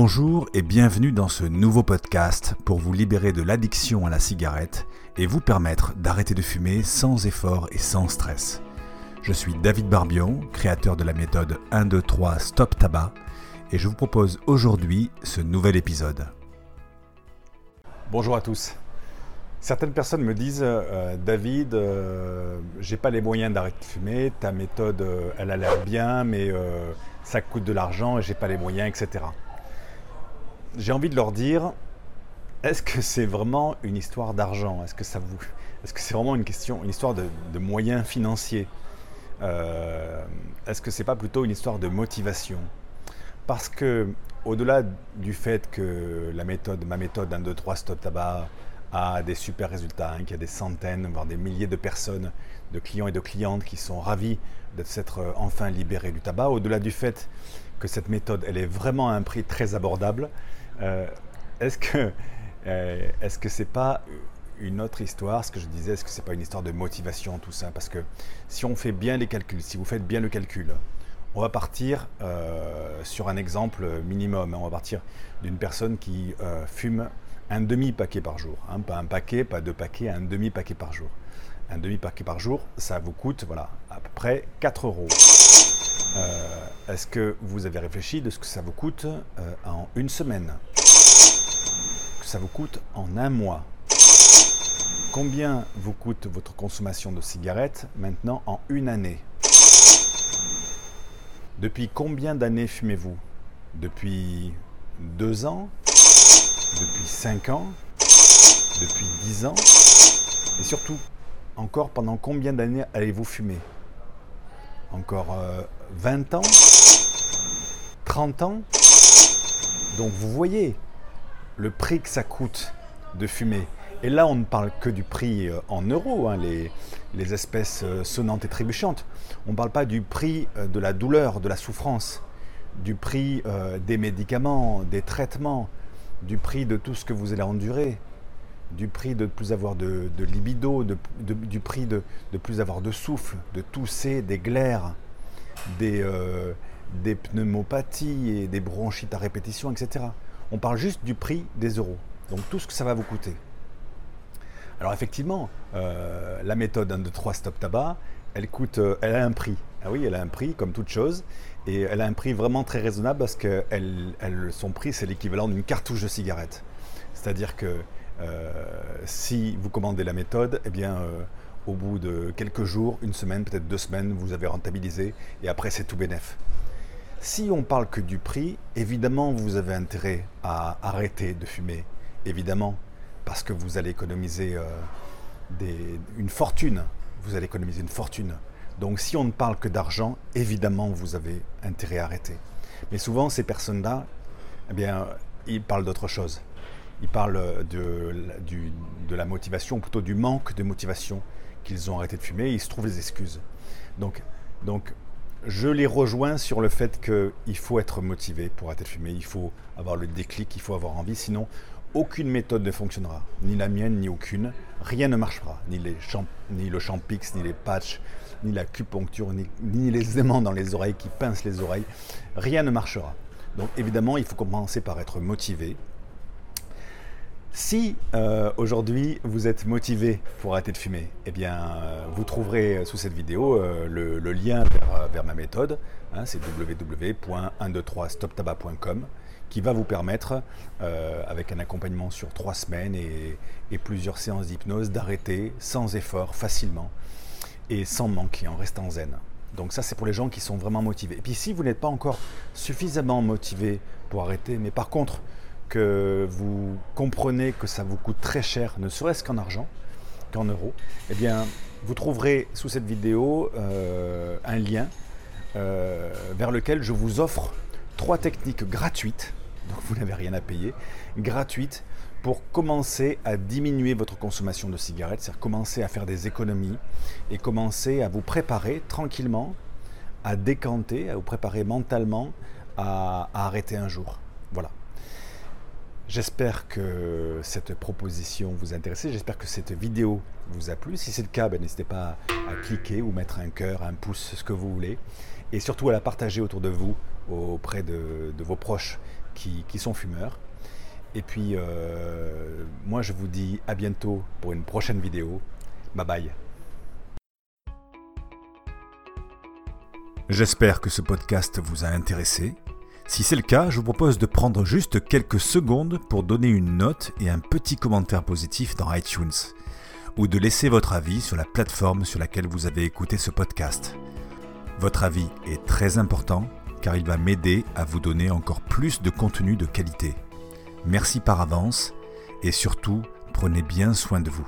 Bonjour et bienvenue dans ce nouveau podcast pour vous libérer de l'addiction à la cigarette et vous permettre d'arrêter de fumer sans effort et sans stress. Je suis David Barbion, créateur de la méthode 1, 2, 3 Stop Tabac et je vous propose aujourd'hui ce nouvel épisode. Bonjour à tous. Certaines personnes me disent euh, David, euh, j'ai pas les moyens d'arrêter de fumer, ta méthode euh, elle a l'air bien, mais ça coûte de l'argent et j'ai pas les moyens, etc. J'ai envie de leur dire est-ce que c'est vraiment une histoire d'argent? Est-ce que ça vous, est-ce que c'est vraiment une question, une histoire de, moyens financiers? Est-ce que c'est pas plutôt une histoire de motivation? Parce que au-delà du fait que la méthode, ma méthode 1, 2, 3 stop tabac a des super résultats, hein, qu'il y a des centaines, voire des milliers de personnes, de clients et de clientes qui sont ravis de s'être euh, enfin libérés du tabac, au-delà du fait que cette méthode, elle est vraiment à un prix très abordable, euh, est-ce que euh, est-ce que c'est pas une autre histoire, ce que je disais, est-ce que c'est pas une histoire de motivation tout ça? Parce que si on fait bien les calculs, si vous faites bien le calcul, on va partir sur un exemple minimum. On va partir d'une personne qui fume un demi-paquet par jour. Hein, pas un paquet, pas deux paquets, un demi-paquet par jour. Un demi-paquet par jour, ça vous coûte voilà, à peu près 4 euros. Euh, est-ce que vous avez réfléchi de ce que ça vous coûte euh, en une semaine? Que ça vous coûte en un mois? Combien vous coûte votre consommation de cigarettes maintenant en une année? Depuis combien d'années fumez-vous? Depuis deux ans? Depuis 5 ans, depuis 10 ans, et surtout, encore pendant combien d'années allez-vous fumer? Encore 20 euh, ans? 30 ans? Donc vous voyez le prix que ça coûte de fumer. Et là, on ne parle que du prix euh, en euros, hein, les, espèces euh, sonnantes et trébuchantes. On ne parle pas du prix de la douleur, de la souffrance, du prix des médicaments, des traitements, du prix de tout ce que vous allez endurer, du prix de plus avoir de, libido, du prix de, plus avoir de souffle, de tousser, des glaires, des, euh, pneumopathies et des bronchites à répétition, etc. On parle juste du prix des euros. Donc tout ce que ça va vous coûter. Alors effectivement, euh, la méthode 1, 2, 3 stop tabac, elle coûte, euh, elle a un prix. Ah oui, elle a un prix comme toute chose. Et elle a un prix vraiment très raisonnable parce que son prix, c'est l'équivalent d'une cartouche de cigarette. C'est-à-dire que si vous commandez la méthode, eh bien, euh, au bout de quelques jours, une semaine, peut-être deux semaines, vous avez rentabilisé et après, c'est tout bénef. Si on parle que du prix, évidemment, vous avez intérêt à arrêter de fumer. Évidemment, parce que vous allez économiser euh, une fortune. Vous allez économiser une fortune. Donc si on ne parle que d'argent, évidemment, vous avez intérêt à arrêter. Mais souvent, ces personnes-là, eh bien, ils parlent d'autre chose. Ils parlent de, la motivation, plutôt du manque de motivation qu'ils ont arrêté de fumer, ils se trouvent des excuses. Donc, je les rejoins sur le fait qu'il faut être motivé pour arrêter de fumer, il faut avoir le déclic, il faut avoir envie, sinon aucune méthode ne fonctionnera, ni la mienne, ni aucune. Rien ne marchera, ni, les ni le champix, ni les patchs, ni la cupuncture, ni, ni, les aimants dans les oreilles qui pincent les oreilles. Rien ne marchera. Donc évidemment, il faut commencer par être motivé. Si euh, aujourd'hui vous êtes motivé pour arrêter de fumer, eh bien euh, vous trouverez sous cette vidéo euh, le, lien vers, ma méthode. Hein, c'est www.123stoptabac.com qui va vous permettre, euh, avec un accompagnement sur trois semaines et, plusieurs séances d'hypnose, d'arrêter sans effort, facilement et sans manquer, en restant zen. Donc ça, c'est pour les gens qui sont vraiment motivés. Et puis si vous n'êtes pas encore suffisamment motivé pour arrêter, mais par contre que vous comprenez que ça vous coûte très cher, ne serait-ce qu'en argent, qu'en euros, eh bien, vous trouverez sous cette vidéo euh, un lien euh, vers lequel je vous offre trois techniques gratuites donc vous n'avez rien à payer, gratuite pour commencer à diminuer votre consommation de cigarettes, c'est-à-dire commencer à faire des économies et commencer à vous préparer tranquillement à décanter, à vous préparer mentalement à, arrêter un jour. Voilà. J'espère que cette proposition vous intéresse, j'espère que cette vidéo vous a plu. Si c'est le cas, ben, n'hésitez pas à cliquer ou mettre un cœur, un pouce, ce que vous voulez. Et surtout à la partager autour de vous, auprès de vos proches qui, qui sont fumeurs. Et puis, euh, moi, je vous dis à bientôt pour une prochaine vidéo. Bye bye. J'espère que ce podcast vous a intéressé. Si c'est le cas, je vous propose de prendre juste quelques secondes pour donner une note et un petit commentaire positif dans iTunes, ou de laisser votre avis sur la plateforme sur laquelle vous avez écouté ce podcast. Votre avis est très important car il va m'aider à vous donner encore plus de contenu de qualité. Merci par avance et surtout, prenez bien soin de vous.